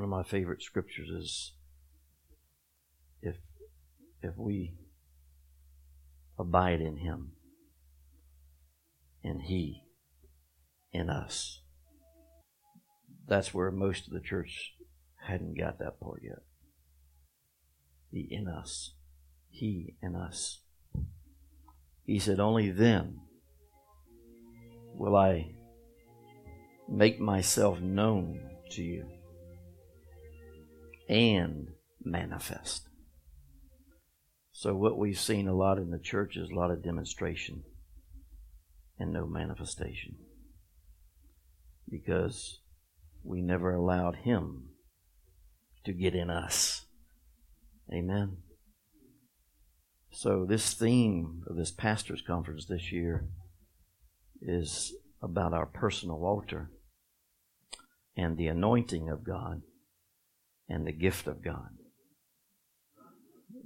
One of my favorite scriptures is if if we abide in him and he in us. That's where most of the church hadn't got that part yet. The in us. He in us. He said, Only then will I make myself known to you and manifest. So, what we've seen a lot in the church is a lot of demonstration and no manifestation because we never allowed Him to get in us. Amen. So, this theme of this pastor's conference this year is about our personal altar and the anointing of God and the gift of God.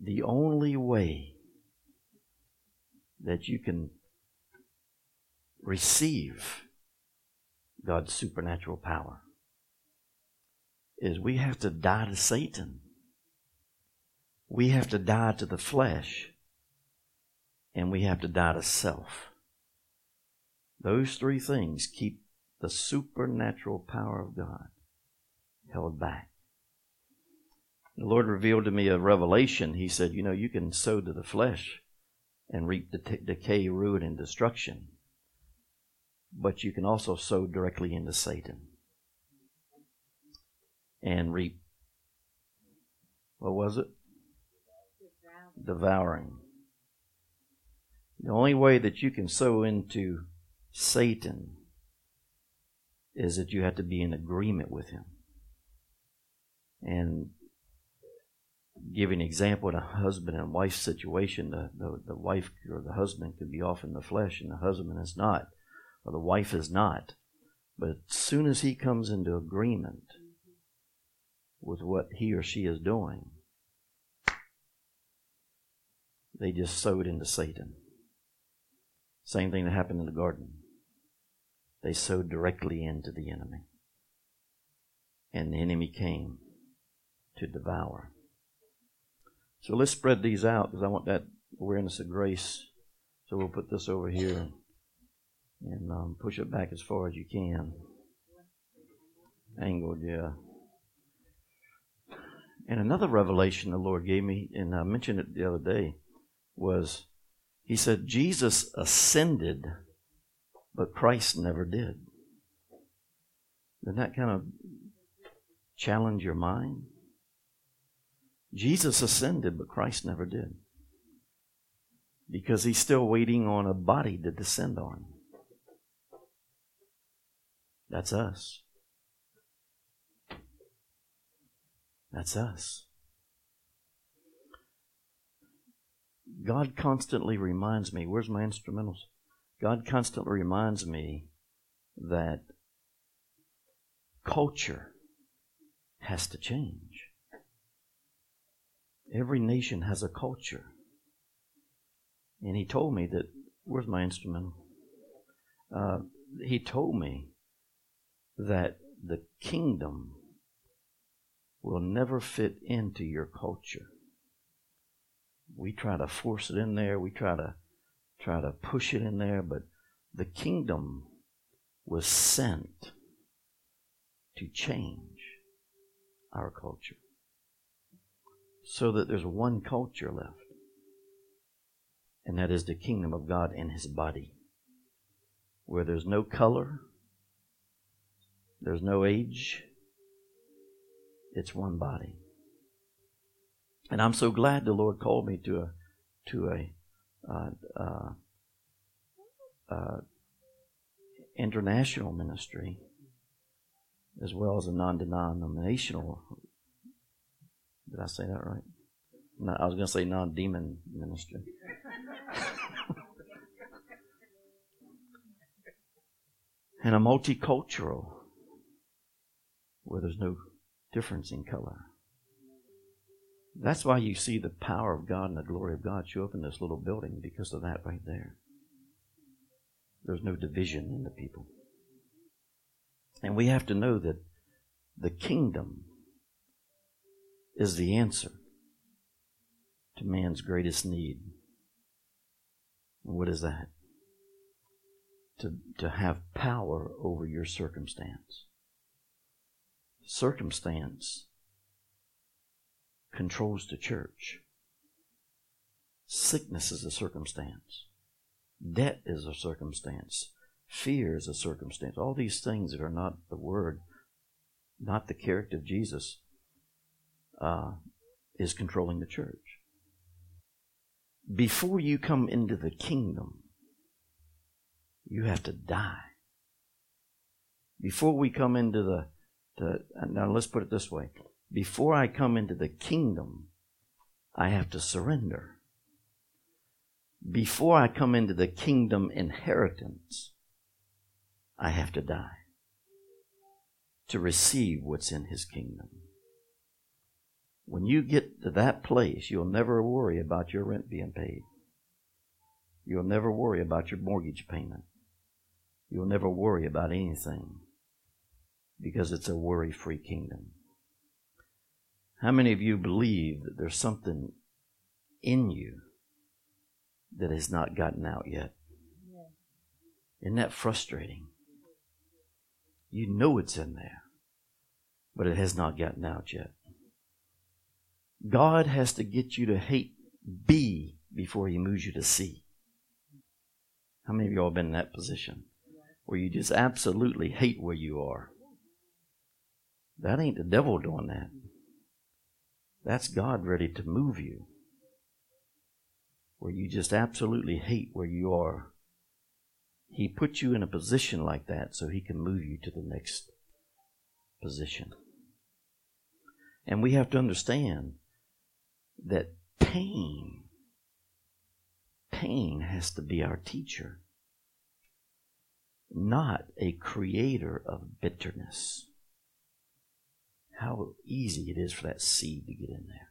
The only way that you can receive God's supernatural power is we have to die to Satan. We have to die to the flesh. And we have to die to self. Those three things keep the supernatural power of God held back. The Lord revealed to me a revelation. He said, You know, you can sow to the flesh and reap de- decay, ruin, and destruction, but you can also sow directly into Satan and reap, what was it? Devouring. The only way that you can sow into Satan is that you have to be in agreement with him. And give an example in a husband and wife situation, the, the, the wife or the husband could be off in the flesh and the husband is not, or the wife is not. But as soon as he comes into agreement with what he or she is doing, they just sowed into Satan. Same thing that happened in the garden. They sowed directly into the enemy. And the enemy came to devour. So let's spread these out because I want that awareness of grace. So we'll put this over here and um, push it back as far as you can. Angled, yeah. And another revelation the Lord gave me, and I mentioned it the other day, was He said, Jesus ascended, but Christ never did. Doesn't that kind of challenge your mind? Jesus ascended, but Christ never did. Because he's still waiting on a body to descend on. That's us. That's us. God constantly reminds me, where's my instrumentals? God constantly reminds me that culture has to change. Every nation has a culture. And he told me that, where's my instrumental? Uh, he told me that the kingdom will never fit into your culture. We try to force it in there, we try to try to push it in there, but the kingdom was sent to change our culture so that there's one culture left, and that is the kingdom of God in His body, where there's no color, there's no age, it's one body. And I'm so glad the Lord called me to a to a uh, uh, uh, international ministry as well as a non-denominational did I say that right? No, I was going to say non demon ministry. and a multicultural where there's no difference in color. That's why you see the power of God and the glory of God show up in this little building because of that right there. There's no division in the people. And we have to know that the kingdom is the answer to man's greatest need. And what is that? To, to have power over your circumstance. Circumstance controls the church. Sickness is a circumstance. Debt is a circumstance. Fear is a circumstance. All these things that are not the Word, not the character of Jesus, uh, is controlling the church. Before you come into the kingdom, you have to die. Before we come into the, the now let's put it this way. Before I come into the kingdom, I have to surrender. Before I come into the kingdom inheritance, I have to die to receive what's in his kingdom. When you get to that place, you'll never worry about your rent being paid. You'll never worry about your mortgage payment. You'll never worry about anything because it's a worry free kingdom. How many of you believe that there's something in you that has not gotten out yet? Isn't that frustrating? You know it's in there, but it has not gotten out yet. God has to get you to hate B before he moves you to C. How many of y'all been in that position where you just absolutely hate where you are? That ain't the devil doing that. That's God ready to move you. Where you just absolutely hate where you are. He puts you in a position like that so he can move you to the next position. And we have to understand that pain, pain has to be our teacher, not a creator of bitterness. How easy it is for that seed to get in there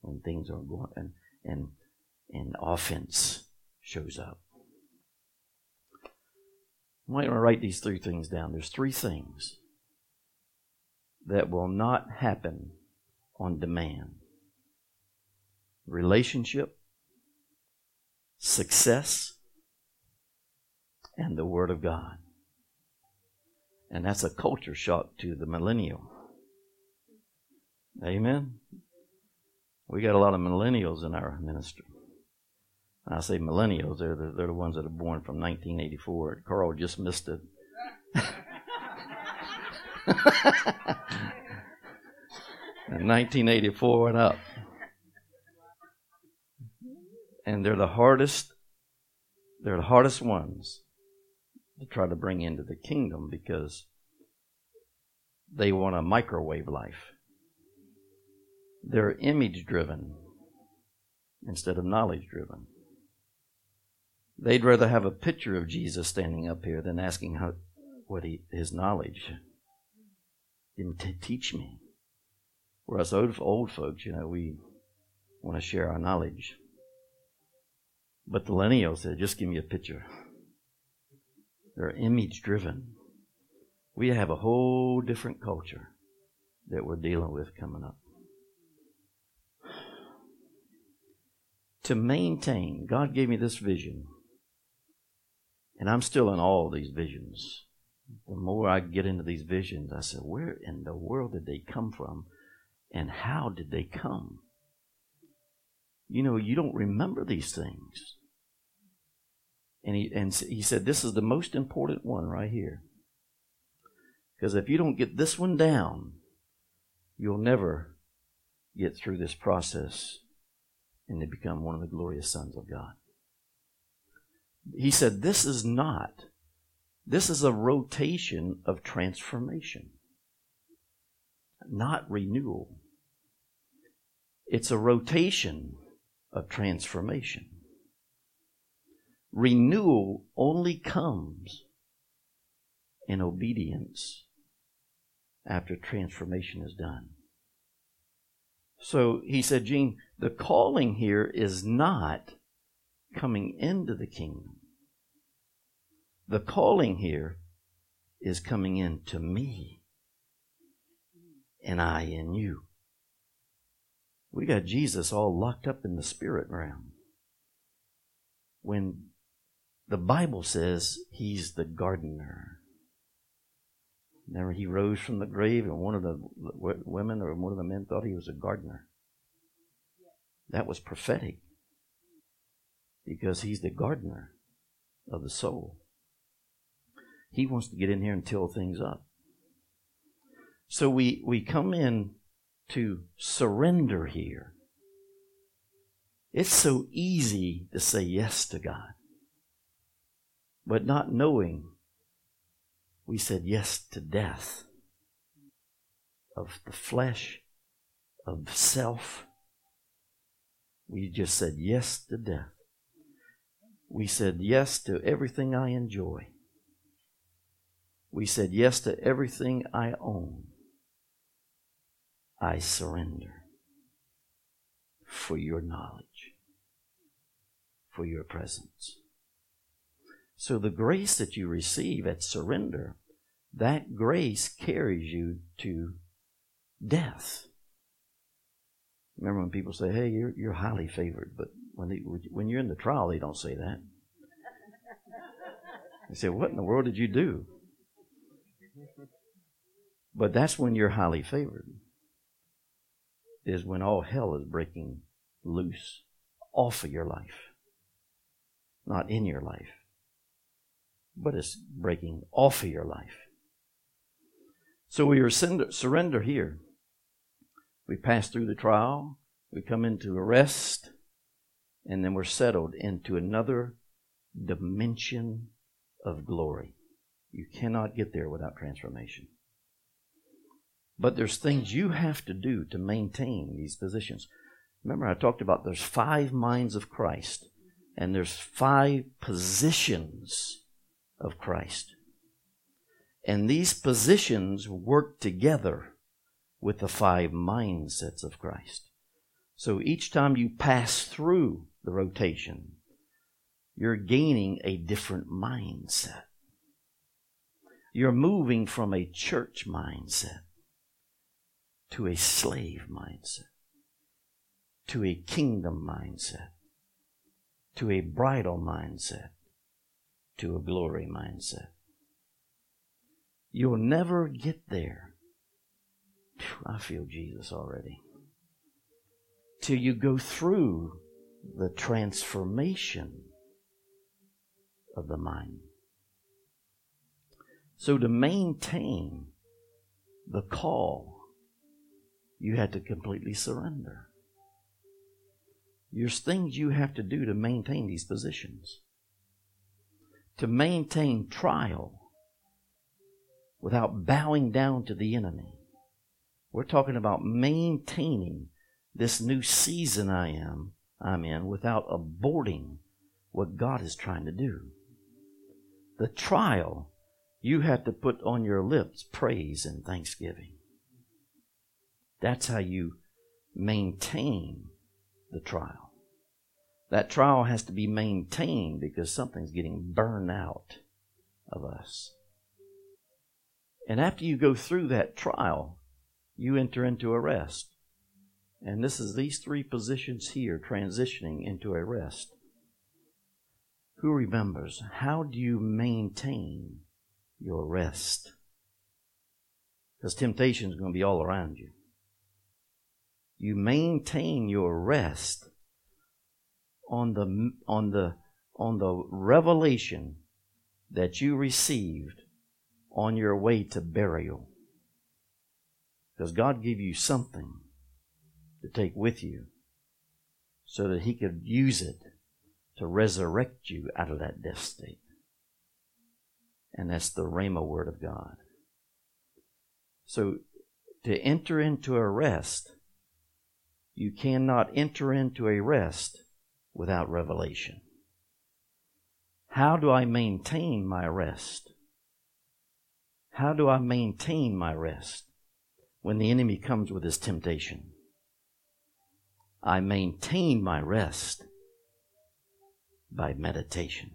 when things are going and and and offense shows up. I might want to write these three things down. There's three things that will not happen on demand relationship, success, and the Word of God. And that's a culture shock to the millennial. Amen. We got a lot of millennials in our ministry. I say millennials, they're the, they're the ones that are born from 1984. Carl just missed it. In 1984 and up. And they're the hardest, they're the hardest ones to try to bring into the kingdom because they want a microwave life. They're image driven instead of knowledge driven. They'd rather have a picture of Jesus standing up here than asking how, what he, his knowledge. Didn't t- teach me. Whereas old, old folks, you know, we want to share our knowledge. But the millennials said, just give me a picture. They're image driven. We have a whole different culture that we're dealing with coming up. To maintain, God gave me this vision and I'm still in all these visions. The more I get into these visions, I said, where in the world did they come from? And how did they come? You know, you don't remember these things. And he, and he said, This is the most important one right here. Because if you don't get this one down, you'll never get through this process and to become one of the glorious sons of God he said, This is not, this is a rotation of transformation, not renewal. It's a rotation of transformation. Renewal only comes in obedience after transformation is done. So he said, Gene, the calling here is not coming into the kingdom. The calling here is coming into me and I in you. We got Jesus all locked up in the spirit realm. When the Bible says he's the gardener. Remember, he rose from the grave, and one of the women or one of the men thought he was a gardener. That was prophetic because he's the gardener of the soul. He wants to get in here and till things up. So we, we come in to surrender here. It's so easy to say yes to God. But not knowing, we said yes to death of the flesh, of self. We just said yes to death. We said yes to everything I enjoy. We said yes to everything I own. I surrender for your knowledge, for your presence. So the grace that you receive at surrender, that grace carries you to death. Remember when people say, "Hey, you're you're highly favored," but when they, when you're in the trial, they don't say that. They say, "What in the world did you do?" But that's when you're highly favored is when all hell is breaking loose off of your life. Not in your life, but it's breaking off of your life. So we surrender, surrender here. We pass through the trial, we come into arrest, and then we're settled into another dimension of glory. You cannot get there without transformation. But there's things you have to do to maintain these positions. Remember, I talked about there's five minds of Christ, and there's five positions of Christ. And these positions work together with the five mindsets of Christ. So each time you pass through the rotation, you're gaining a different mindset. You're moving from a church mindset to a slave mindset, to a kingdom mindset, to a bridal mindset, to a glory mindset. You'll never get there. I feel Jesus already. Till you go through the transformation of the mind. So to maintain the call you had to completely surrender. There's things you have to do to maintain these positions. To maintain trial without bowing down to the enemy. We're talking about maintaining this new season I am I'm in without aborting what God is trying to do. The trial you have to put on your lips praise and thanksgiving. That's how you maintain the trial. That trial has to be maintained because something's getting burned out of us. And after you go through that trial, you enter into a rest. And this is these three positions here transitioning into a rest. Who remembers? How do you maintain your rest? Because temptation is going to be all around you you maintain your rest on the on the on the revelation that you received on your way to burial. Because God gave you something to take with you so that he could use it to resurrect you out of that death state? And that's the rhema word of God. So to enter into a rest you cannot enter into a rest without revelation. How do I maintain my rest? How do I maintain my rest when the enemy comes with his temptation? I maintain my rest by meditation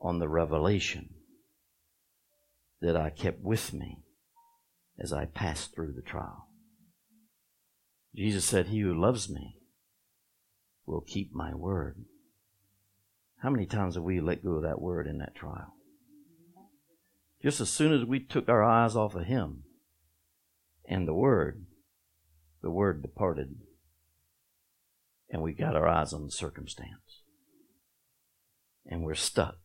on the revelation that I kept with me as I passed through the trial. Jesus said, He who loves me will keep my word. How many times have we let go of that word in that trial? Just as soon as we took our eyes off of Him and the word, the word departed and we got our eyes on the circumstance. And we're stuck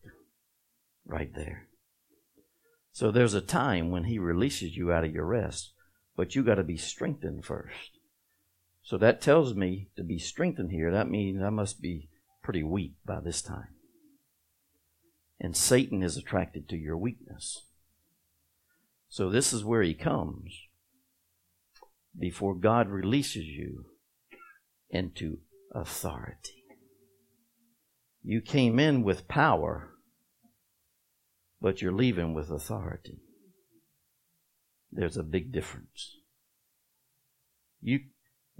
right there. So there's a time when He releases you out of your rest, but you got to be strengthened first. So that tells me to be strengthened here. That means I must be pretty weak by this time. And Satan is attracted to your weakness. So this is where he comes before God releases you into authority. You came in with power, but you're leaving with authority. There's a big difference. You,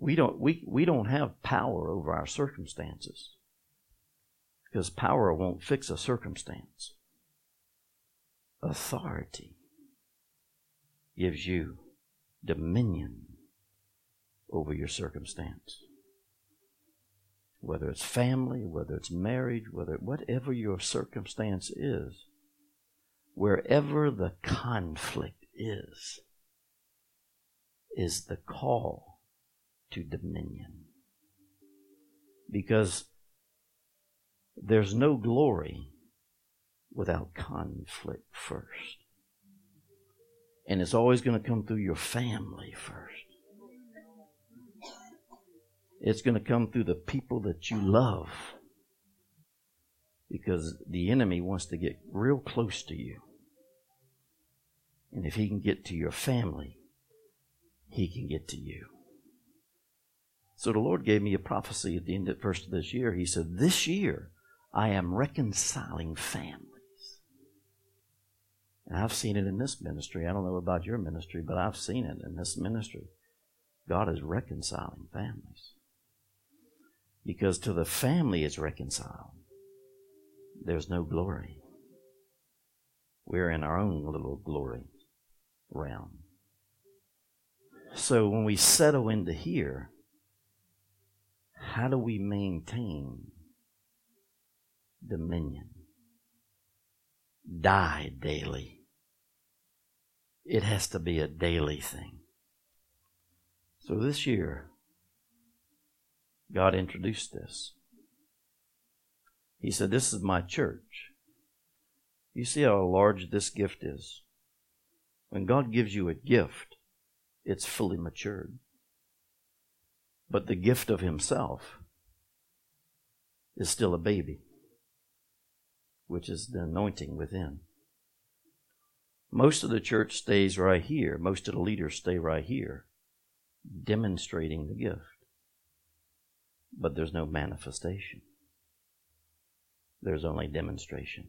we don't, we, we don't have power over our circumstances because power won't fix a circumstance. Authority gives you dominion over your circumstance whether it's family, whether it's marriage, whether whatever your circumstance is, wherever the conflict is, is the call to dominion. Because there's no glory without conflict first. And it's always going to come through your family first. It's going to come through the people that you love. Because the enemy wants to get real close to you. And if he can get to your family, he can get to you. So the Lord gave me a prophecy at the end of first of this year. He said, This year I am reconciling families. And I've seen it in this ministry. I don't know about your ministry, but I've seen it in this ministry. God is reconciling families. Because to the family is reconciled, there's no glory. We're in our own little glory realm. So when we settle into here, how do we maintain dominion? Die daily. It has to be a daily thing. So this year, God introduced this. He said, This is my church. You see how large this gift is? When God gives you a gift, it's fully matured. But the gift of Himself is still a baby, which is the anointing within. Most of the church stays right here. Most of the leaders stay right here, demonstrating the gift but there's no manifestation. There's only demonstration.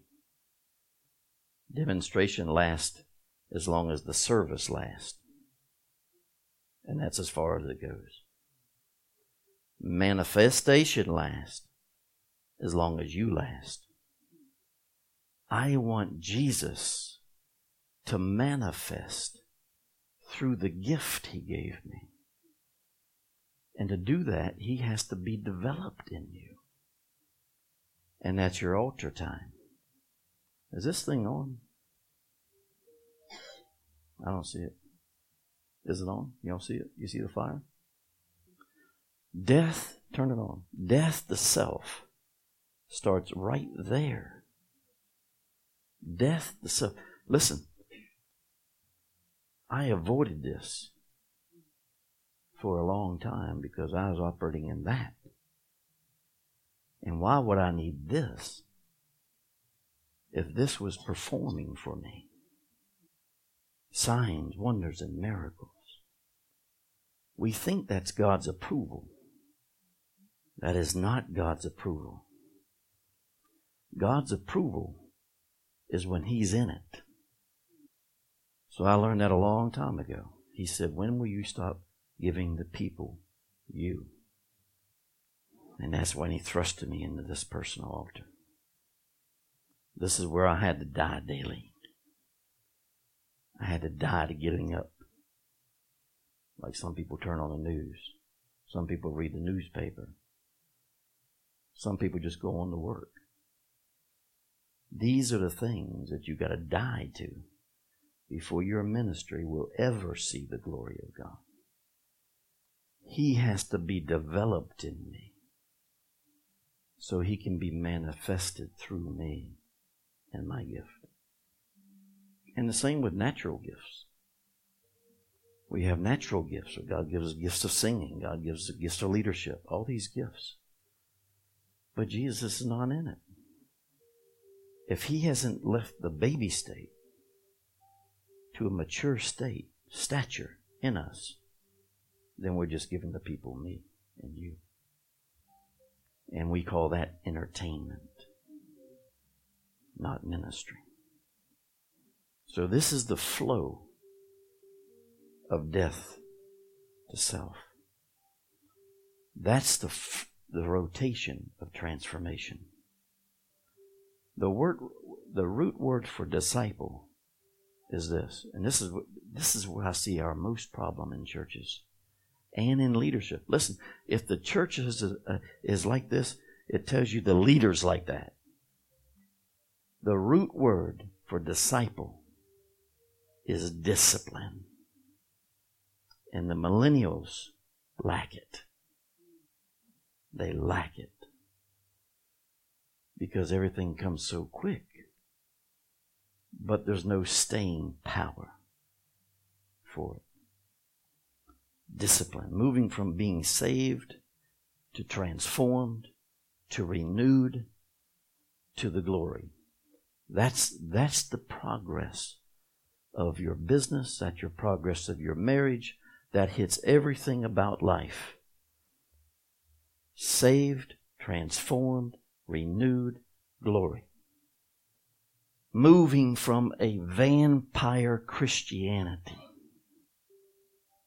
Demonstration lasts as long as the service lasts. And that's as far as it goes. Manifestation lasts as long as you last. I want Jesus to manifest through the gift he gave me. And to do that, He has to be developed in you. And that's your altar time. Is this thing on? I don't see it. Is it on? You don't see it? You see the fire? Death, turn it on. Death, the self, starts right there. Death, the self. Listen, I avoided this for a long time because I was operating in that. And why would I need this if this was performing for me? Signs, wonders, and miracles. We think that's God's approval. That is not God's approval. God's approval is when He's in it. So I learned that a long time ago. He said, When will you stop giving the people you. And that's when he thrusted me into this personal altar. This is where I had to die daily. I had to die to getting up. Like some people turn on the news. Some people read the newspaper. Some people just go on to work. These are the things that you got to die to before your ministry will ever see the glory of God. He has to be developed in me so he can be manifested through me and my gift. And the same with natural gifts. We have natural gifts. God gives us gifts of singing. God gives us gifts of leadership. All these gifts. But Jesus is not in it. If he hasn't left the baby state to a mature state, stature in us, then we're just giving the people me and you. And we call that entertainment, not ministry. So this is the flow of death to self. That's the, the rotation of transformation. The word, the root word for disciple is this, and this is this is where I see our most problem in churches and in leadership. Listen, if the church is, uh, is like this, it tells you the leader's like that. The root word for disciple is discipline. And the millennials lack it. They lack it. Because everything comes so quick. But there's no staying power for it discipline, moving from being saved to transformed to renewed to the glory. That's, that's the progress of your business, that's your progress of your marriage, that hits everything about life. Saved, transformed, renewed, glory. Moving from a vampire Christianity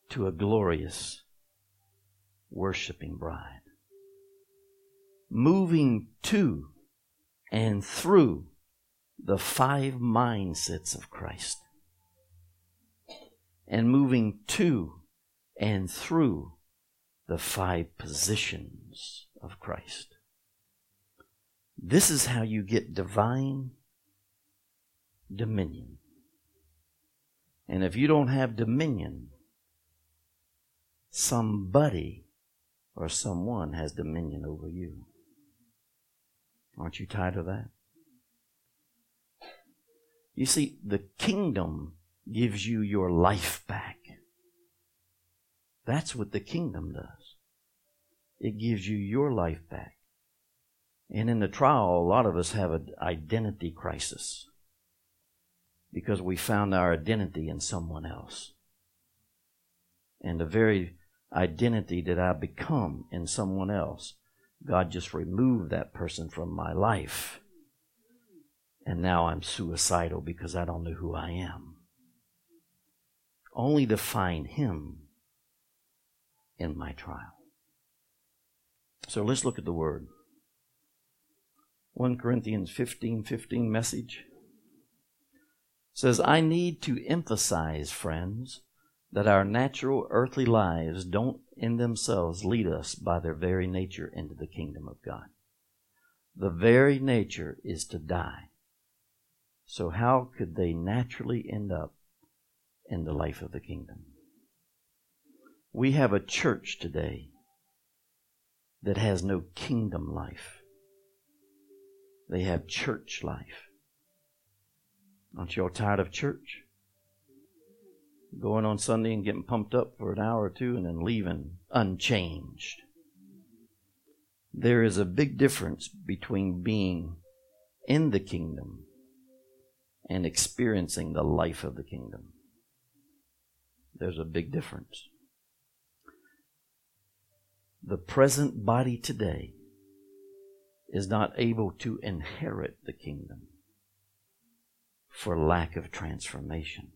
to a glorious worshiping bride. Moving to and through the five mindsets of Christ. And moving to and through the five positions of Christ. This is how you get divine dominion. And if you don't have dominion, somebody or someone has dominion over you. Aren't you tired of that? You see, the kingdom gives you your life back. That's what the kingdom does. It gives you your life back. And in the trial, a lot of us have an identity crisis because we found our identity in someone else. And the very identity that I become in someone else. God just removed that person from my life. And now I'm suicidal because I don't know who I am. Only to find Him in my trial. So let's look at the Word. 1 Corinthians 15 15 message says, I need to emphasize, friends, that our natural earthly lives don't in themselves lead us by their very nature into the kingdom of God. The very nature is to die. So how could they naturally end up in the life of the kingdom? We have a church today that has no kingdom life. They have church life. Aren't you all tired of church? going on Sunday and getting pumped up for an hour or two and then leaving unchanged. There is a big difference between being in the kingdom and experiencing the life of the kingdom. There's a big difference. The present body today is not able to inherit the kingdom for lack of transformation.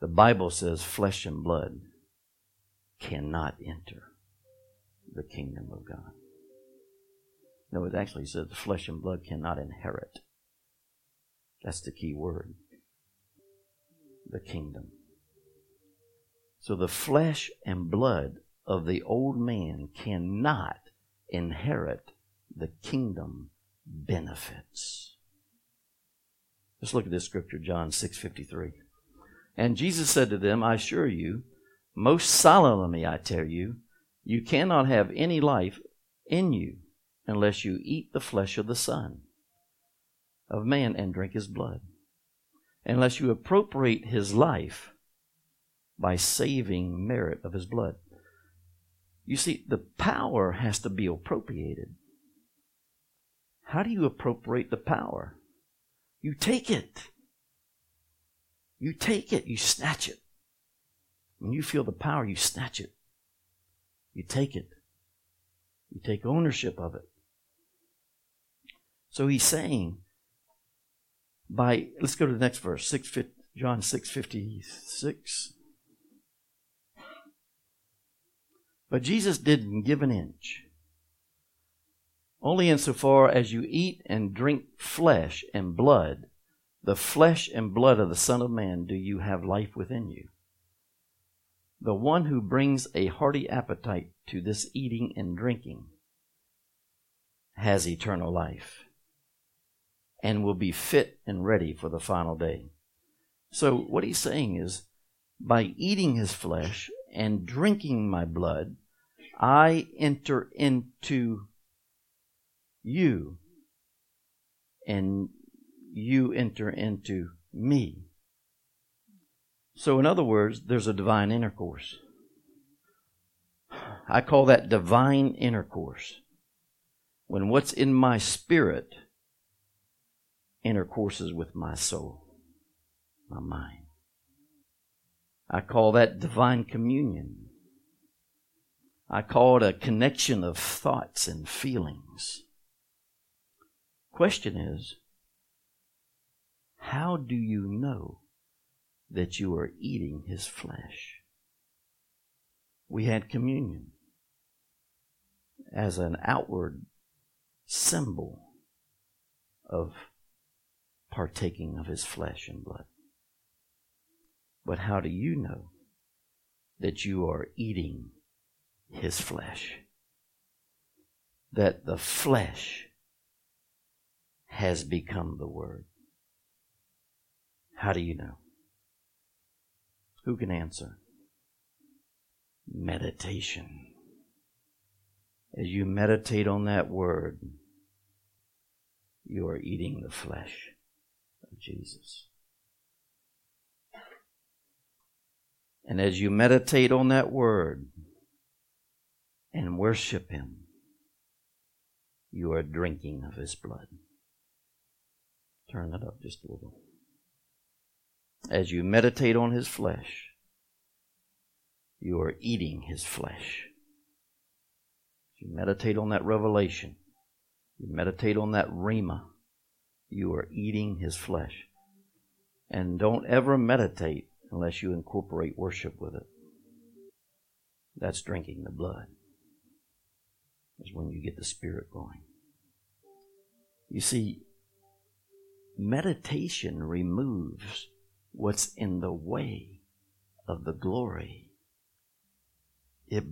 The Bible says flesh and blood cannot enter the kingdom of God. No, it actually says the flesh and blood cannot inherit. That's the key word. The kingdom. So the flesh and blood of the old man cannot inherit the kingdom benefits. Let's look at this scripture, John 6:53. And Jesus said to them, I assure you, most solemnly I tell you, you cannot have any life in you unless you eat the flesh of the Son of man and drink his blood. Unless you appropriate his life by saving merit of his blood. You see, the power has to be appropriated. How do you appropriate the power? You take it. You take it, you snatch it. When you feel the power, you snatch it. You take it. You take ownership of it. So he's saying, by let's go to the next verse, six John six fifty six. But Jesus didn't give an inch. Only insofar as you eat and drink flesh and blood, the flesh and blood of the Son of Man, do you have life within you. The one who brings a hearty appetite to this eating and drinking has eternal life and will be fit and ready for the final day. So, what he's saying is by eating his flesh and drinking my blood, I enter into you, and you enter into me. So, in other words, there's a divine intercourse. I call that divine intercourse. When what's in my spirit intercourses with my soul, my mind. I call that divine communion. I call it a connection of thoughts and feelings. Question is, how do you know that you are eating his flesh? We had communion as an outward symbol of partaking of his flesh and blood. But how do you know that you are eating his flesh? That the flesh has become the Word. How do you know? Who can answer? Meditation. As you meditate on that Word, you are eating the flesh of Jesus. And as you meditate on that Word and worship Him, you are drinking of His blood. Turn that up just a little. As you meditate on his flesh, you are eating his flesh. As you meditate on that revelation, you meditate on that rhema, you are eating his flesh. And don't ever meditate unless you incorporate worship with it. That's drinking the blood. Is when you get the spirit going. You see, meditation removes what's in the way of the glory. It,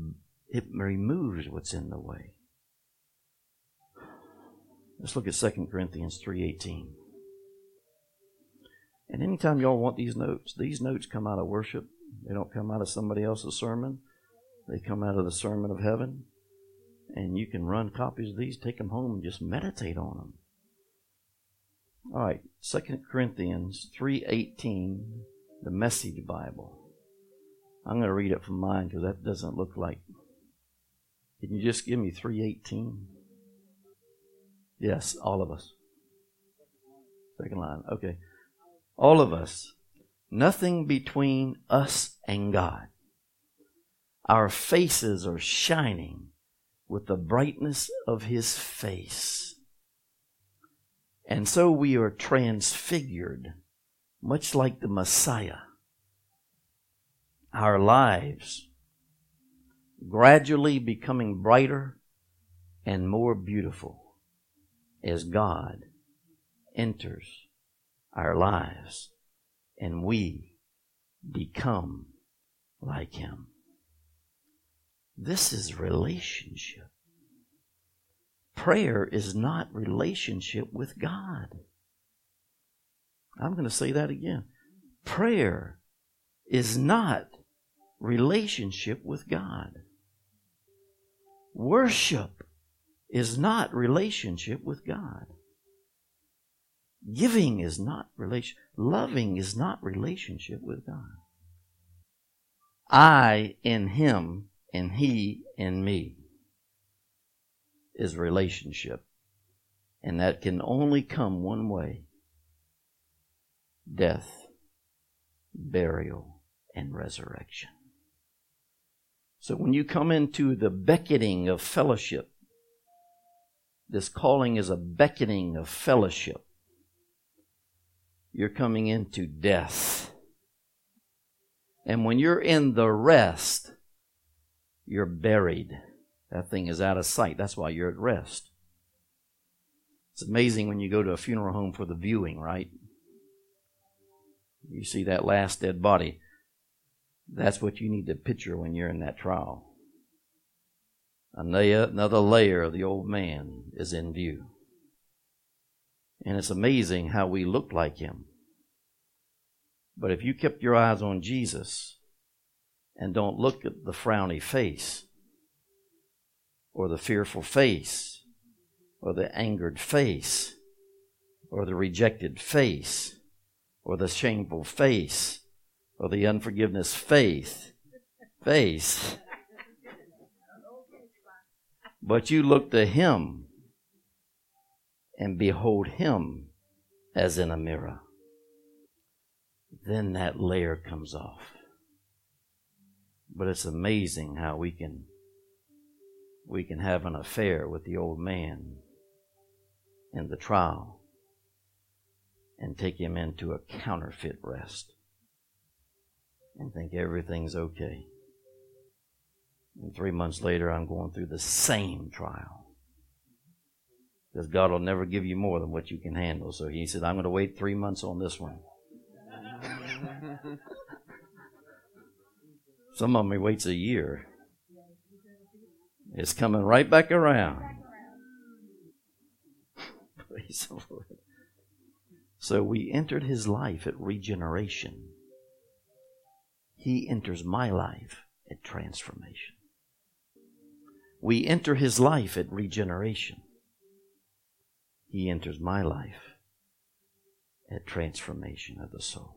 it removes what's in the way. Let's look at 2 Corinthians 3.18. And anytime y'all want these notes, these notes come out of worship. They don't come out of somebody else's sermon. They come out of the sermon of heaven. And you can run copies of these, take them home, and just meditate on them. All right, Second Corinthians 3.18, the Message Bible. I'm going to read it from mine because that doesn't look like. Can you just give me 3.18? Yes, all of us. Second line. Okay. All of us. Nothing between us and God. Our faces are shining with the brightness of His face. And so we are transfigured, much like the Messiah. Our lives gradually becoming brighter and more beautiful as God enters our lives and we become like Him. This is relationship. Prayer is not relationship with God. I'm going to say that again. Prayer is not relationship with God. Worship is not relationship with God. Giving is not relation. Loving is not relationship with God. I in Him and He in me is relationship. And that can only come one way death, burial, and resurrection. So when you come into the beckoning of fellowship, this calling is a beckoning of fellowship. You're coming into death. And when you're in the rest, you're buried. That thing is out of sight. That's why you're at rest. It's amazing when you go to a funeral home for the viewing, right? You see that last dead body. That's what you need to picture when you're in that trial. Another layer of the old man is in view. And it's amazing how we look like him. But if you kept your eyes on Jesus and don't look at the frowny face or the fearful face or the angered face or the rejected face or the shameful face or the unforgiveness faith face but you look to him and behold him as in a mirror then that layer comes off but it's amazing how we can we can have an affair with the old man in the trial and take him into a counterfeit rest and think everything's okay. And three months later, I'm going through the same trial. Because God will never give you more than what you can handle. So He said, I'm going to wait three months on this one. Some of them He waits a year. It's coming right back around. Praise the Lord. So we entered his life at regeneration. He enters my life at transformation. We enter his life at regeneration. He enters my life at transformation of the soul.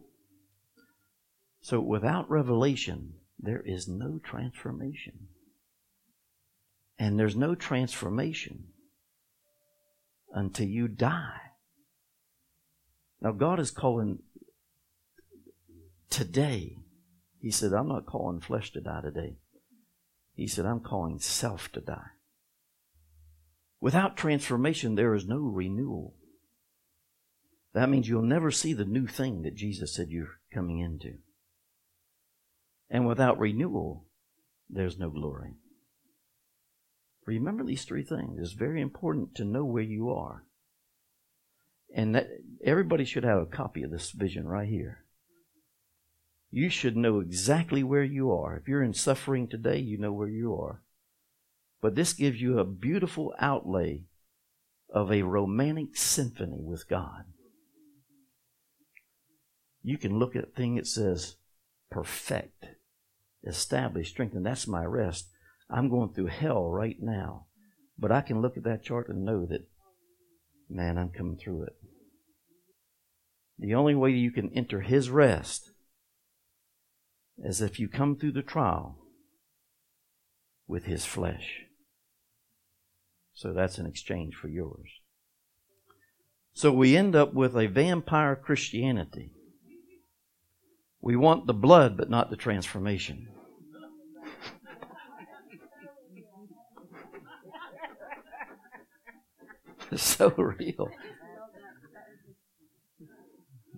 So without revelation, there is no transformation. And there's no transformation until you die. Now, God is calling today. He said, I'm not calling flesh to die today. He said, I'm calling self to die. Without transformation, there is no renewal. That means you'll never see the new thing that Jesus said you're coming into. And without renewal, there's no glory. Remember these three things. It's very important to know where you are. And that, everybody should have a copy of this vision right here. You should know exactly where you are. If you're in suffering today, you know where you are. But this gives you a beautiful outlay of a romantic symphony with God. You can look at a thing that says perfect, establish, strengthen. That's my rest. I'm going through hell right now. But I can look at that chart and know that, man, I'm coming through it. The only way you can enter His rest is if you come through the trial with His flesh. So that's an exchange for yours. So we end up with a vampire Christianity. We want the blood, but not the transformation. It's so real.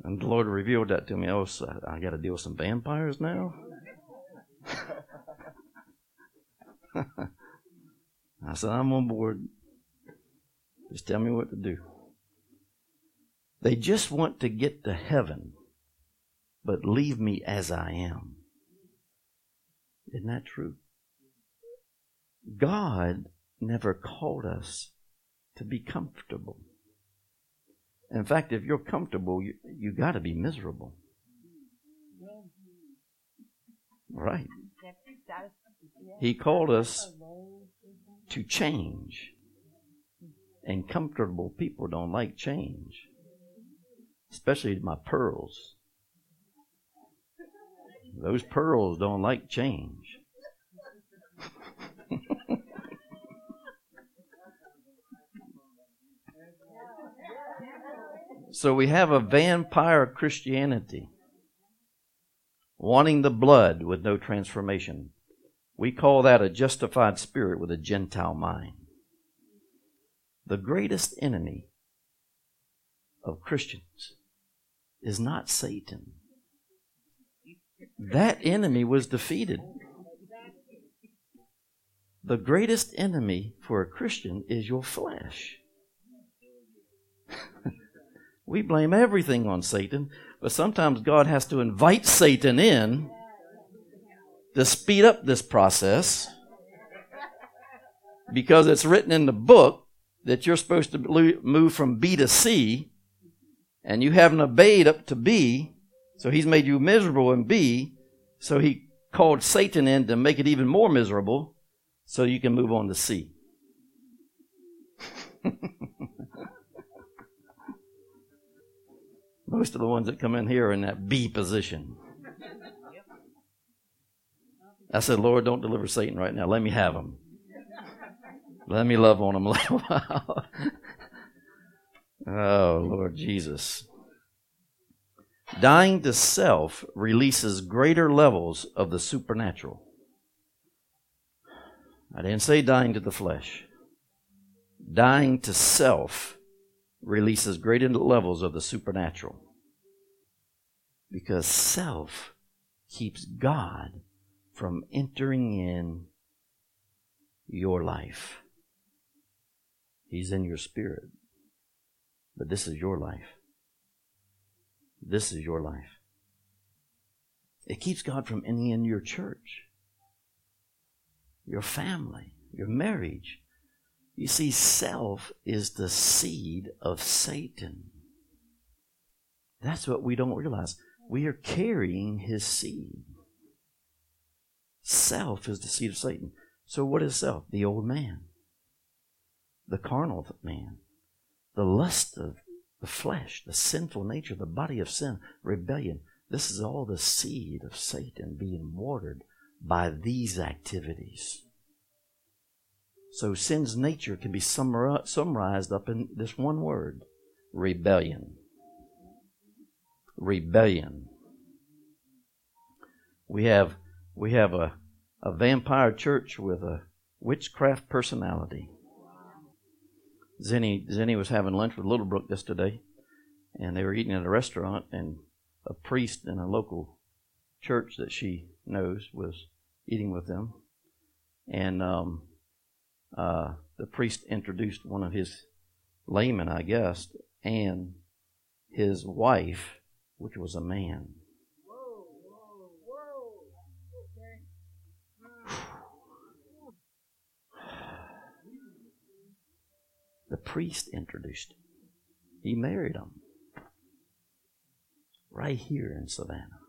And the Lord revealed that to me. Oh, so I got to deal with some vampires now? I said, I'm on board. Just tell me what to do. They just want to get to heaven, but leave me as I am. Isn't that true? God never called us to be comfortable. In fact, if you're comfortable, you, you got to be miserable. Right. He called us to change. And comfortable people don't like change, especially my pearls. Those pearls don't like change. so we have a vampire Christianity wanting the blood with no transformation. We call that a justified spirit with a Gentile mind. The greatest enemy of Christians is not Satan. That enemy was defeated. The greatest enemy for a Christian is your flesh. we blame everything on Satan, but sometimes God has to invite Satan in to speed up this process because it's written in the book that you're supposed to move from B to C and you haven't obeyed up to B, so he's made you miserable in B, so he called Satan in to make it even more miserable so you can move on to C. Most of the ones that come in here are in that B position. I said, Lord, don't deliver Satan right now. Let me have him. Let me love on him a little while. oh, Lord Jesus. Dying to self releases greater levels of the supernatural. I didn't say dying to the flesh. Dying to self releases greater levels of the supernatural. Because self keeps God from entering in your life. He's in your spirit. But this is your life. This is your life. It keeps God from entering in your church, your family, your marriage. You see, self is the seed of Satan. That's what we don't realize. We are carrying his seed. Self is the seed of Satan. So, what is self? The old man, the carnal man, the lust of the flesh, the sinful nature, the body of sin, rebellion. This is all the seed of Satan being watered by these activities. So sin's nature can be summarized up in this one word rebellion. Rebellion. We have, we have a, a vampire church with a witchcraft personality. Zenny, Zenny was having lunch with Littlebrook yesterday, and they were eating at a restaurant, and a priest in a local church that she knows was eating with them. And um, uh, the priest introduced one of his laymen, I guess, and his wife, which was a man. The priest introduced him. He married him. Right here in Savannah.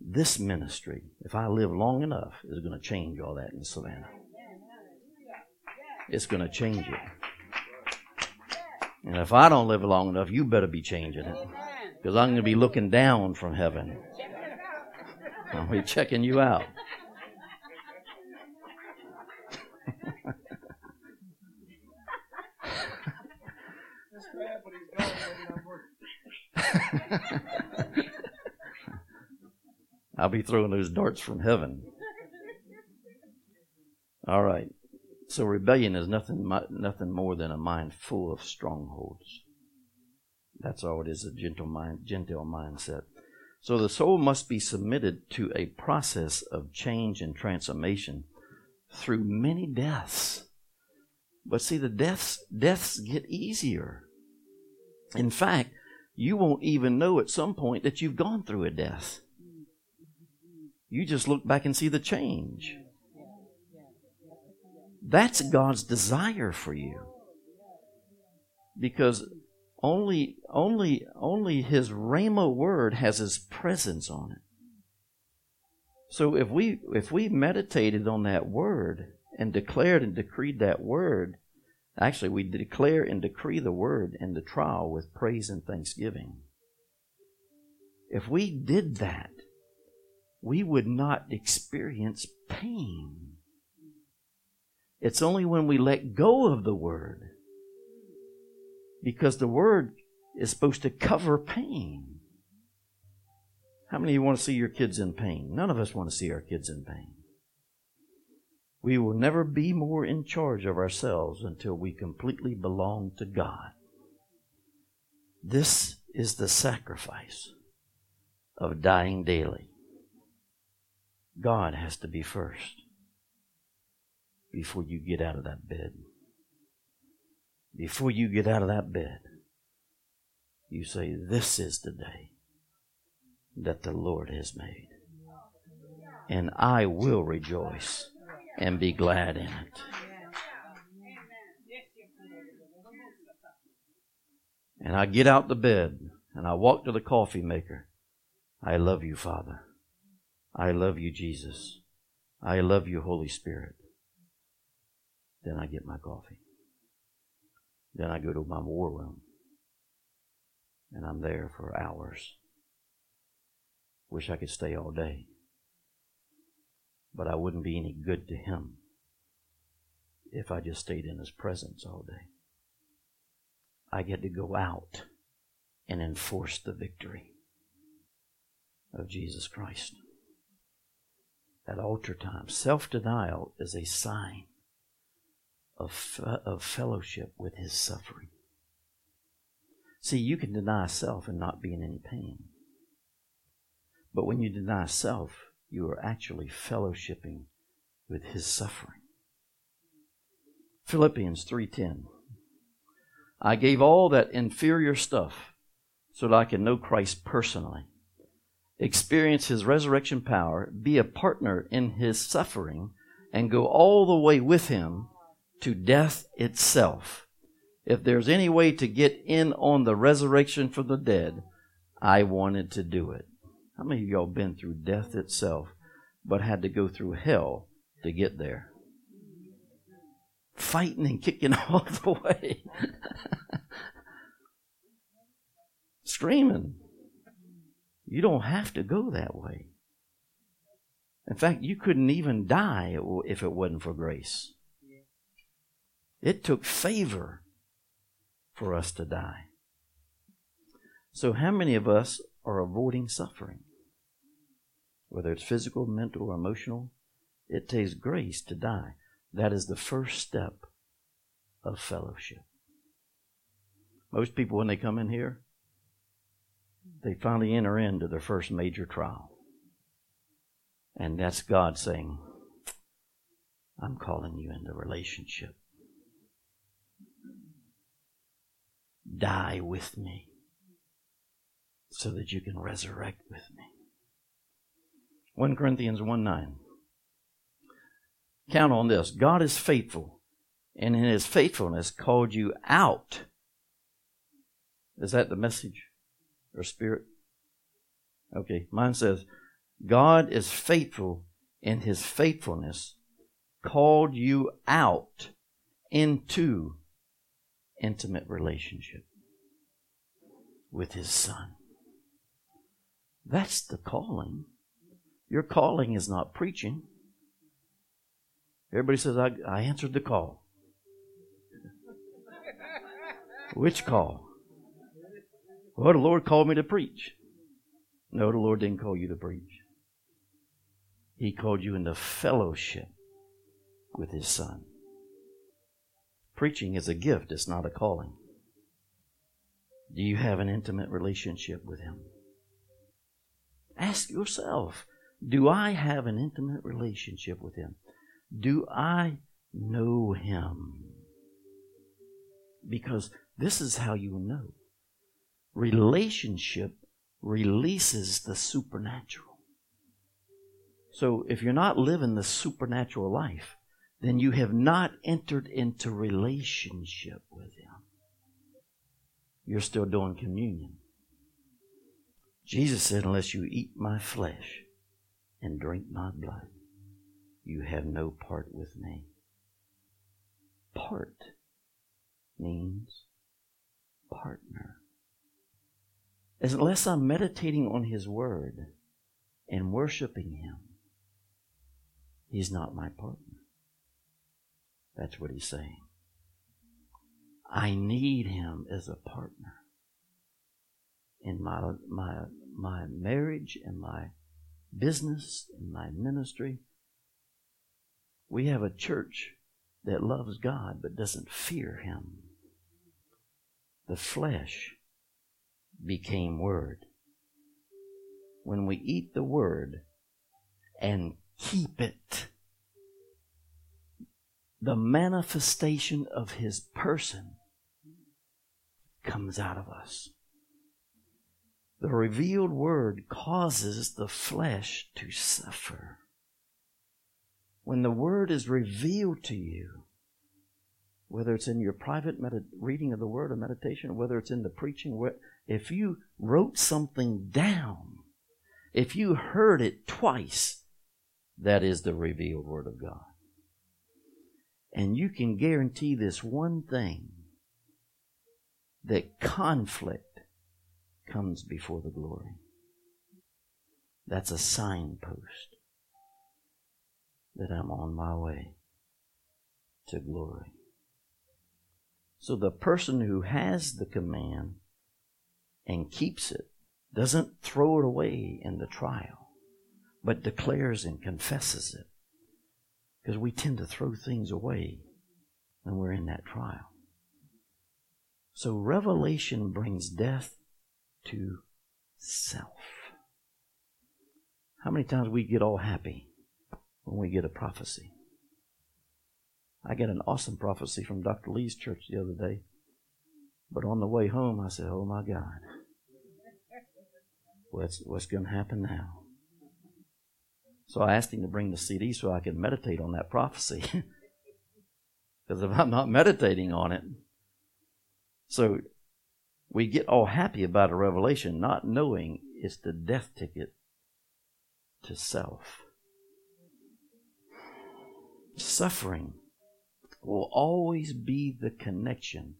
This ministry, if I live long enough, is going to change all that in Savannah. It's going to change it. And if I don't live long enough, you better be changing it. Because I'm going to be looking down from heaven. I'll be checking you out. I'll be throwing those darts from heaven. All right. So rebellion is nothing nothing more than a mind full of strongholds. That's all it is, a gentle mind, Gentile mindset. So the soul must be submitted to a process of change and transformation through many deaths. But see, the deaths deaths get easier. In fact, you won't even know at some point that you've gone through a death. You just look back and see the change. That's God's desire for you. Because only only only his Rhema word has his presence on it. So if we if we meditated on that word and declared and decreed that word, actually we declare and decree the word in the trial with praise and thanksgiving. If we did that, we would not experience pain. It's only when we let go of the word because the word is supposed to cover pain. How many of you want to see your kids in pain? None of us want to see our kids in pain. We will never be more in charge of ourselves until we completely belong to God. This is the sacrifice of dying daily. God has to be first before you get out of that bed before you get out of that bed, you say, This is the day that the Lord has made. And I will rejoice and be glad in it. And I get out the bed and I walk to the coffee maker. I love you, Father. I love you, Jesus. I love you, Holy Spirit. Then I get my coffee. Then I go to my war room and I'm there for hours. Wish I could stay all day. But I wouldn't be any good to him if I just stayed in his presence all day. I get to go out and enforce the victory of Jesus Christ. At altar time, self denial is a sign of, of fellowship with his suffering. See, you can deny self and not be in any pain. But when you deny self, you are actually fellowshipping with his suffering. Philippians 3:10 I gave all that inferior stuff so that I can know Christ personally, experience his resurrection power, be a partner in his suffering, and go all the way with him to death itself. If there's any way to get in on the resurrection from the dead, I wanted to do it. How many of y'all been through death itself, but had to go through hell to get there? Fighting and kicking all the way. Screaming. You don't have to go that way. In fact, you couldn't even die if it wasn't for grace. It took favor for us to die. So, how many of us are avoiding suffering? Whether it's physical, mental, or emotional, it takes grace to die. That is the first step of fellowship. Most people, when they come in here, they finally enter into their first major trial. And that's God saying, I'm calling you into relationship. die with me so that you can resurrect with me. 1 Corinthians 1 9. Count on this God is faithful, and in his faithfulness called you out. Is that the message or spirit? Okay, mine says, God is faithful in his faithfulness, called you out into intimate relationship with His Son. That's the calling. Your calling is not preaching. Everybody says, I, I answered the call. Which call? Well, the Lord called me to preach. No, the Lord didn't call you to preach. He called you into fellowship with His Son. Preaching is a gift, it's not a calling. Do you have an intimate relationship with Him? Ask yourself Do I have an intimate relationship with Him? Do I know Him? Because this is how you know. Relationship releases the supernatural. So if you're not living the supernatural life, then you have not entered into relationship with Him. You're still doing communion. Jesus said, Unless you eat my flesh and drink my blood, you have no part with me. Part means partner. As Unless I'm meditating on His Word and worshiping Him, He's not my partner. That's what He's saying. I need Him as a partner in my, my, my marriage and my business and my ministry. We have a church that loves God but doesn't fear Him. The flesh became Word. When we eat the Word and keep it, the manifestation of His person comes out of us. The revealed Word causes the flesh to suffer. When the Word is revealed to you, whether it's in your private med- reading of the Word or meditation, whether it's in the preaching, if you wrote something down, if you heard it twice, that is the revealed Word of God. And you can guarantee this one thing that conflict comes before the glory. That's a signpost that I'm on my way to glory. So the person who has the command and keeps it doesn't throw it away in the trial, but declares and confesses it. Because we tend to throw things away when we're in that trial. So revelation brings death to self. How many times we get all happy when we get a prophecy? I got an awesome prophecy from Dr. Lee's church the other day. But on the way home, I said, Oh my God, what's, what's going to happen now? So I asked him to bring the CD so I could meditate on that prophecy. Because if I'm not meditating on it, so we get all happy about a revelation, not knowing it's the death ticket to self. Suffering will always be the connection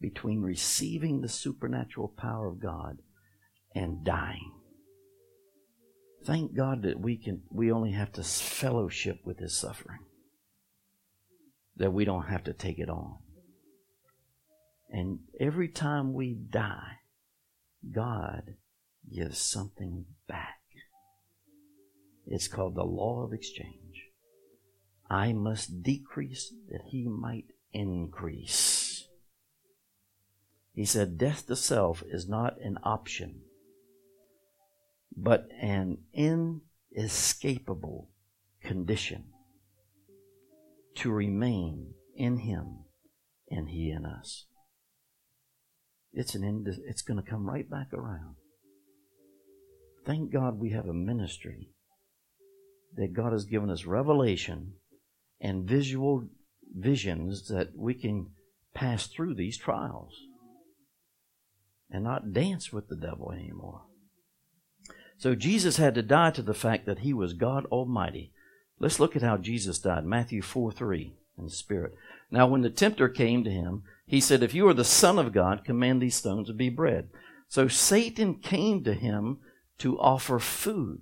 between receiving the supernatural power of God and dying. Thank God that we can we only have to fellowship with his suffering. That we don't have to take it on. And every time we die, God gives something back. It's called the law of exchange. I must decrease that he might increase. He said, Death to self is not an option, but an inescapable condition to remain in him and he in us it's an end, it's going to come right back around. Thank God we have a ministry that God has given us revelation and visual visions that we can pass through these trials and not dance with the devil anymore. So Jesus had to die to the fact that he was God Almighty. Let's look at how Jesus died. Matthew 4 3 in the Spirit. Now, when the tempter came to him, he said, If you are the Son of God, command these stones to be bread. So Satan came to him to offer food.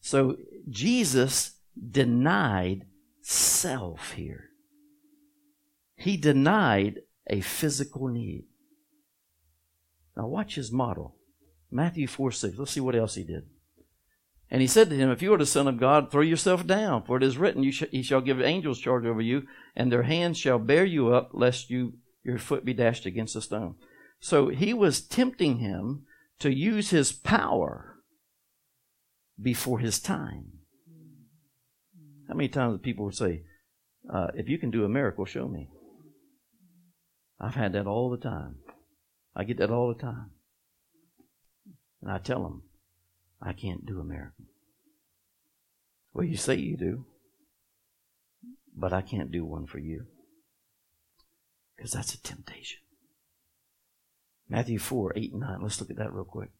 So Jesus denied self here. He denied a physical need. Now watch his model. Matthew 4 6. Let's see what else he did. And he said to him, If you are the Son of God, throw yourself down, for it is written, you sh- He shall give angels charge over you, and their hands shall bear you up, lest you your foot be dashed against a stone. So he was tempting him to use his power before his time. How many times people say, uh, If you can do a miracle, show me? I've had that all the time. I get that all the time. And I tell them, I can't do a miracle. Well, you say you do. but I can't do one for you. Because that's a temptation. Matthew 4, 8 and 9. Let's look at that real quick.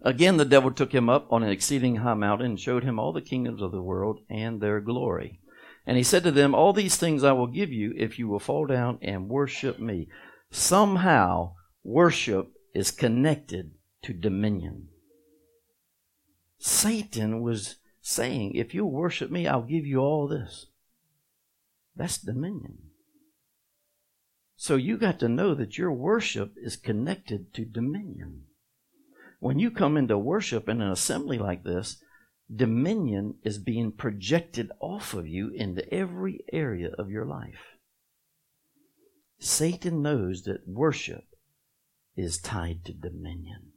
Again, the devil took him up on an exceeding high mountain and showed him all the kingdoms of the world and their glory. And he said to them, All these things I will give you if you will fall down and worship me. Somehow, worship is connected to dominion. Satan was saying, If you worship me, I'll give you all this. That's dominion. So you got to know that your worship is connected to dominion. When you come into worship in an assembly like this, dominion is being projected off of you into every area of your life. Satan knows that worship is tied to dominion.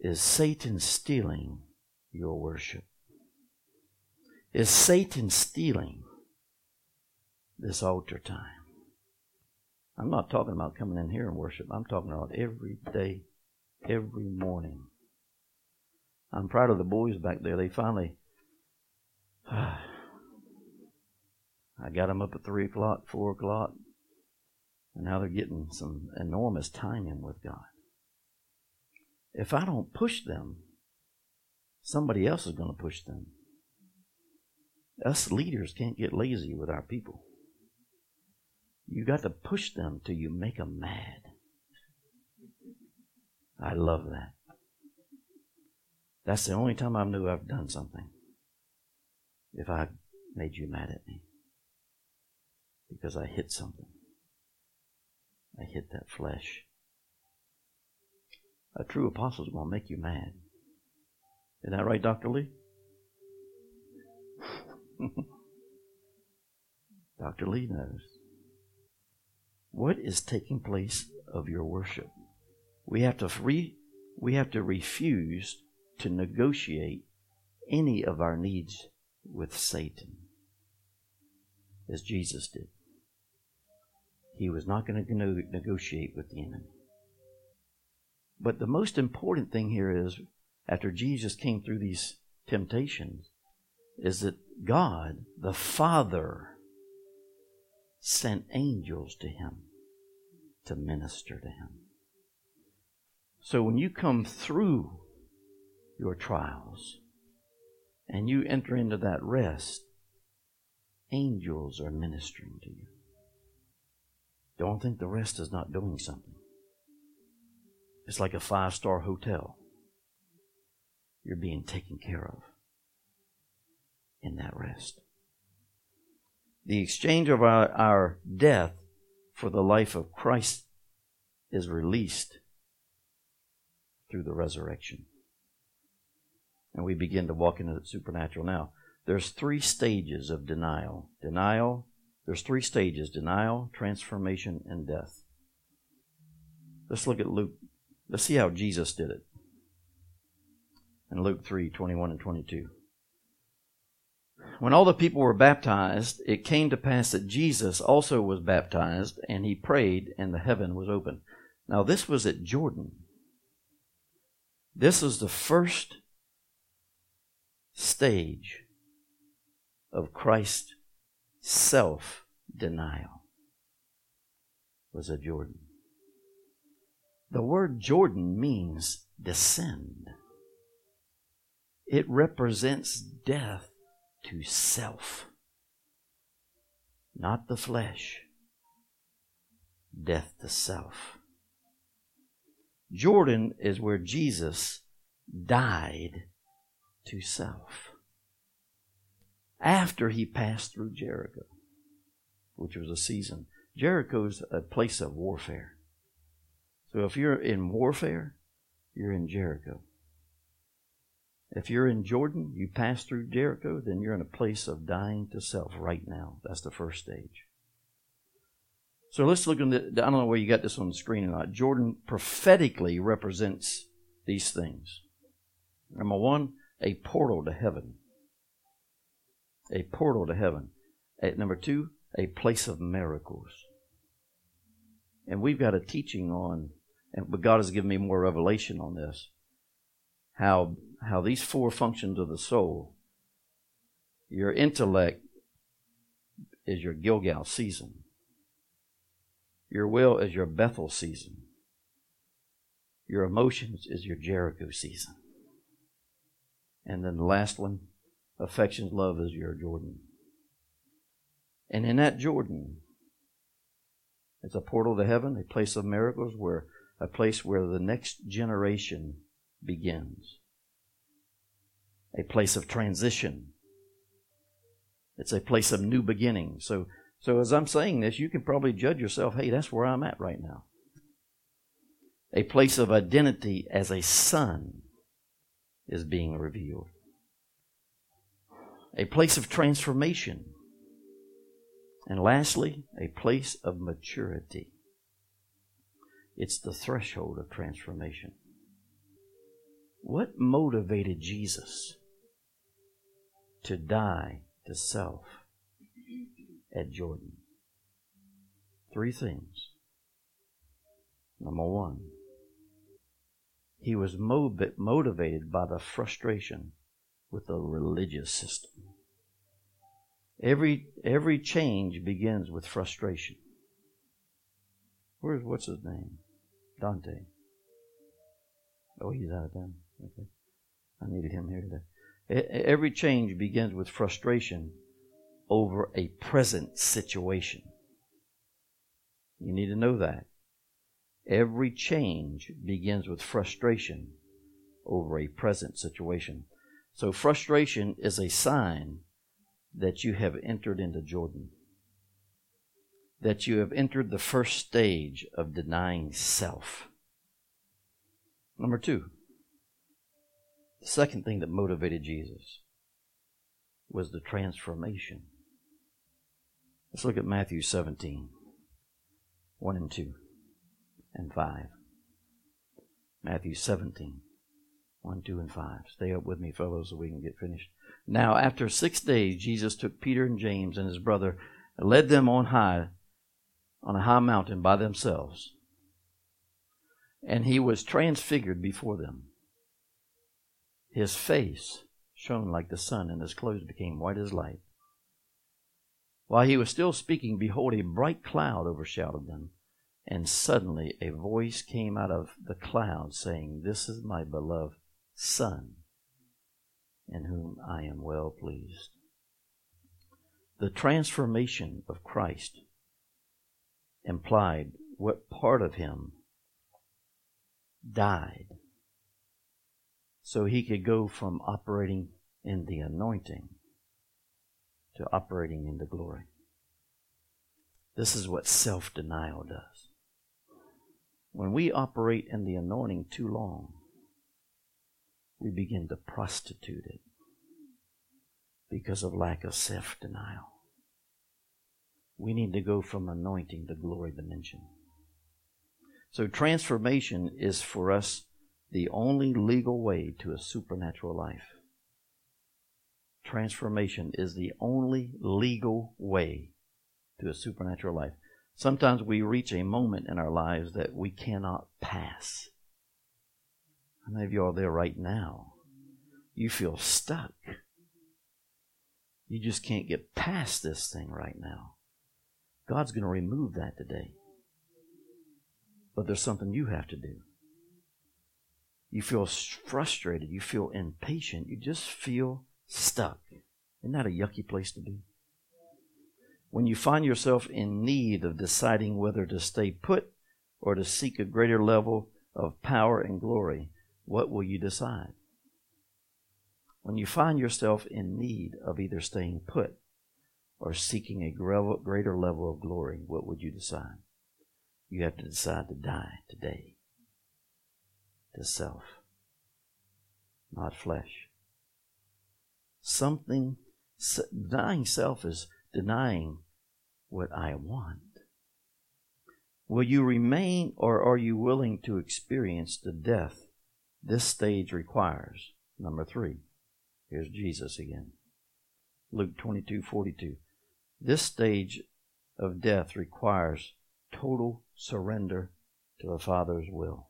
Is Satan stealing your worship? Is Satan stealing this altar time? I'm not talking about coming in here and worship. I'm talking about every day every morning. I'm proud of the boys back there. They finally, I got them up at 3 o'clock, 4 o'clock, and now they're getting some enormous time in with God. If I don't push them, somebody else is going to push them. Us leaders can't get lazy with our people. You got to push them till you make them mad. I love that. That's the only time I knew I've done something. If I made you mad at me. Because I hit something. I hit that flesh. A true apostle is going to make you mad. Isn't that right, Dr. Lee? Dr. Lee knows. What is taking place of your worship? We have to re, we have to refuse to negotiate any of our needs with Satan, as Jesus did. He was not going to negotiate with the enemy. But the most important thing here is, after Jesus came through these temptations, is that God, the Father, sent angels to him to minister to him. So when you come through your trials and you enter into that rest, angels are ministering to you. Don't think the rest is not doing something. It's like a five star hotel. You're being taken care of in that rest. The exchange of our, our death for the life of Christ is released through the resurrection. And we begin to walk into the supernatural now. There's three stages of denial. Denial, there's three stages denial, transformation, and death. Let's look at Luke. Let's see how Jesus did it. In Luke 3 21 and 22. When all the people were baptized, it came to pass that Jesus also was baptized, and he prayed, and the heaven was open. Now, this was at Jordan. This is the first stage of Christ's self denial was at Jordan. The word Jordan means descend. It represents death to self, not the flesh. Death to self. Jordan is where Jesus died to self after he passed through Jericho, which was a season. Jericho's a place of warfare. So if you're in warfare, you're in Jericho. If you're in Jordan, you pass through Jericho, then you're in a place of dying to self right now. That's the first stage. So let's look at the, I don't know where you got this on the screen or not. Jordan prophetically represents these things. Number one, a portal to heaven. A portal to heaven. At number two, a place of miracles. And we've got a teaching on, and but God has given me more revelation on this, how how these four functions of the soul, your intellect is your Gilgal season. Your will is your Bethel season. Your emotions is your Jericho season. And then the last one, affections, love is your Jordan. And in that Jordan, it's a portal to heaven, a place of miracles, where a place where the next generation begins. A place of transition. It's a place of new beginning. So, so as I'm saying this, you can probably judge yourself, hey, that's where I'm at right now. A place of identity as a son is being revealed. A place of transformation. And lastly, a place of maturity. It's the threshold of transformation. What motivated Jesus to die to self at Jordan? Three things. Number one, he was motivated by the frustration with the religious system. Every, every change begins with frustration. Where's, what's his name? Dante. Oh, he's out of town. Okay. I needed him here today. Every change begins with frustration over a present situation. You need to know that. Every change begins with frustration over a present situation. So, frustration is a sign that you have entered into Jordan, that you have entered the first stage of denying self. Number two, the second thing that motivated Jesus was the transformation. Let's look at Matthew 17, 1 and 2 and 5. Matthew 17, 1, 2, and 5. Stay up with me, fellows, so we can get finished. Now, after six days, Jesus took Peter and James and his brother and led them on high, on a high mountain by themselves. And he was transfigured before them. His face shone like the sun, and his clothes became white as light. While he was still speaking, behold, a bright cloud overshadowed them. And suddenly a voice came out of the cloud saying, This is my beloved Son in whom I am well pleased. The transformation of Christ implied what part of him died so he could go from operating in the anointing to operating in the glory. This is what self denial does. When we operate in the anointing too long, we begin to prostitute it because of lack of self denial. We need to go from anointing to glory dimension. So, transformation is for us the only legal way to a supernatural life. Transformation is the only legal way to a supernatural life. Sometimes we reach a moment in our lives that we cannot pass. How many of you are there right now? You feel stuck. You just can't get past this thing right now. God's going to remove that today. But there's something you have to do. You feel frustrated. You feel impatient. You just feel stuck. Isn't that a yucky place to be? When you find yourself in need of deciding whether to stay put or to seek a greater level of power and glory, what will you decide? When you find yourself in need of either staying put or seeking a greater level of glory, what would you decide? You have to decide to die today to self, not flesh. Something, denying self is denying what I want. Will you remain or are you willing to experience the death this stage requires. Number three, here's Jesus again. Luke 22 42. This stage of death requires total surrender to the Father's will.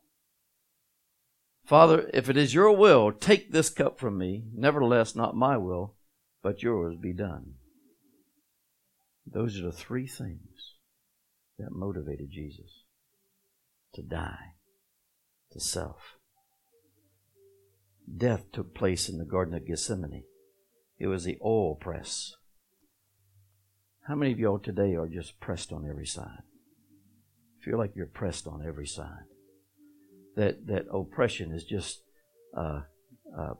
Father, if it is your will, take this cup from me. Nevertheless, not my will, but yours be done. Those are the three things that motivated Jesus to die to self. Death took place in the Garden of Gethsemane. It was the oil press. How many of y'all today are just pressed on every side? Feel like you're pressed on every side. That that oppression is just uh, uh,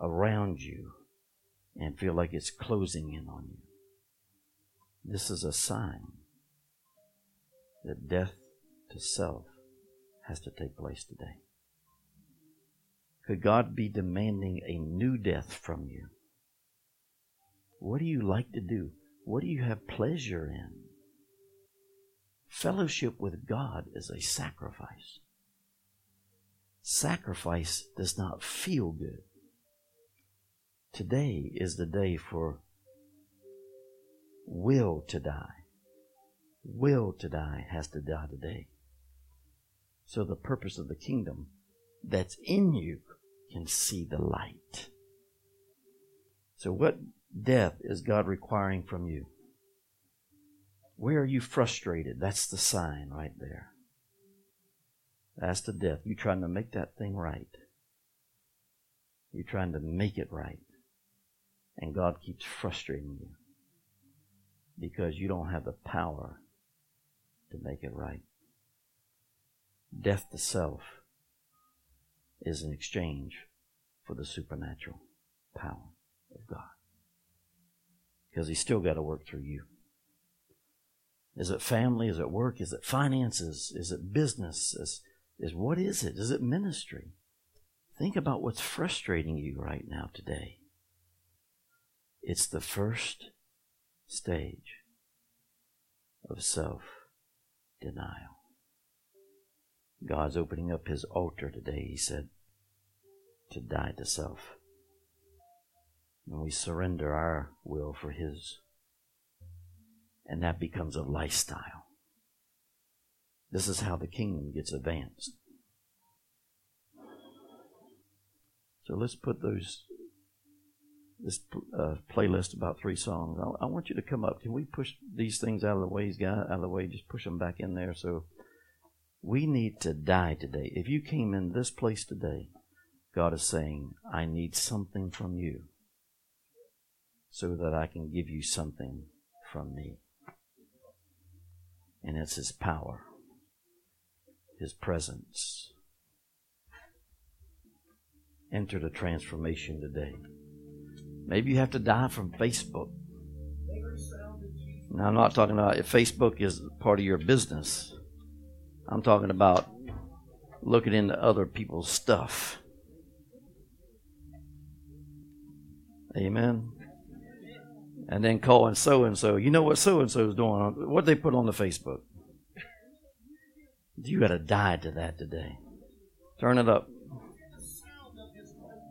around you, and feel like it's closing in on you. This is a sign that death to self has to take place today. Could God be demanding a new death from you? What do you like to do? What do you have pleasure in? Fellowship with God is a sacrifice. Sacrifice does not feel good. Today is the day for will to die. Will to die has to die today. So the purpose of the kingdom that's in you can see the light. So what death is God requiring from you? Where are you frustrated? That's the sign right there. That's the death. You're trying to make that thing right. You're trying to make it right. And God keeps frustrating you because you don't have the power to make it right. Death to self is an exchange for the supernatural power of God. Because He's still got to work through you. Is it family? Is it work? Is it finances? Is it business? Is, is what is it? Is it ministry? Think about what's frustrating you right now today. It's the first stage of self denial. God's opening up his altar today, he said, to die to self. And we surrender our will for his. And that becomes a lifestyle. This is how the kingdom gets advanced. So let's put those this uh, playlist about three songs. I, I, want you to come up. Can we push these things out of the way, guys? Out of the way. Just push them back in there so we need to die today. If you came in this place today, God is saying, I need something from you so that I can give you something from me. And it's His power, His presence. Enter the transformation today. Maybe you have to die from Facebook. Now, I'm not talking about if Facebook is part of your business. I'm talking about looking into other people's stuff. Amen. And then calling so and so. You know what so and so is doing? What they put on the Facebook? You got to die to that today. Turn it up.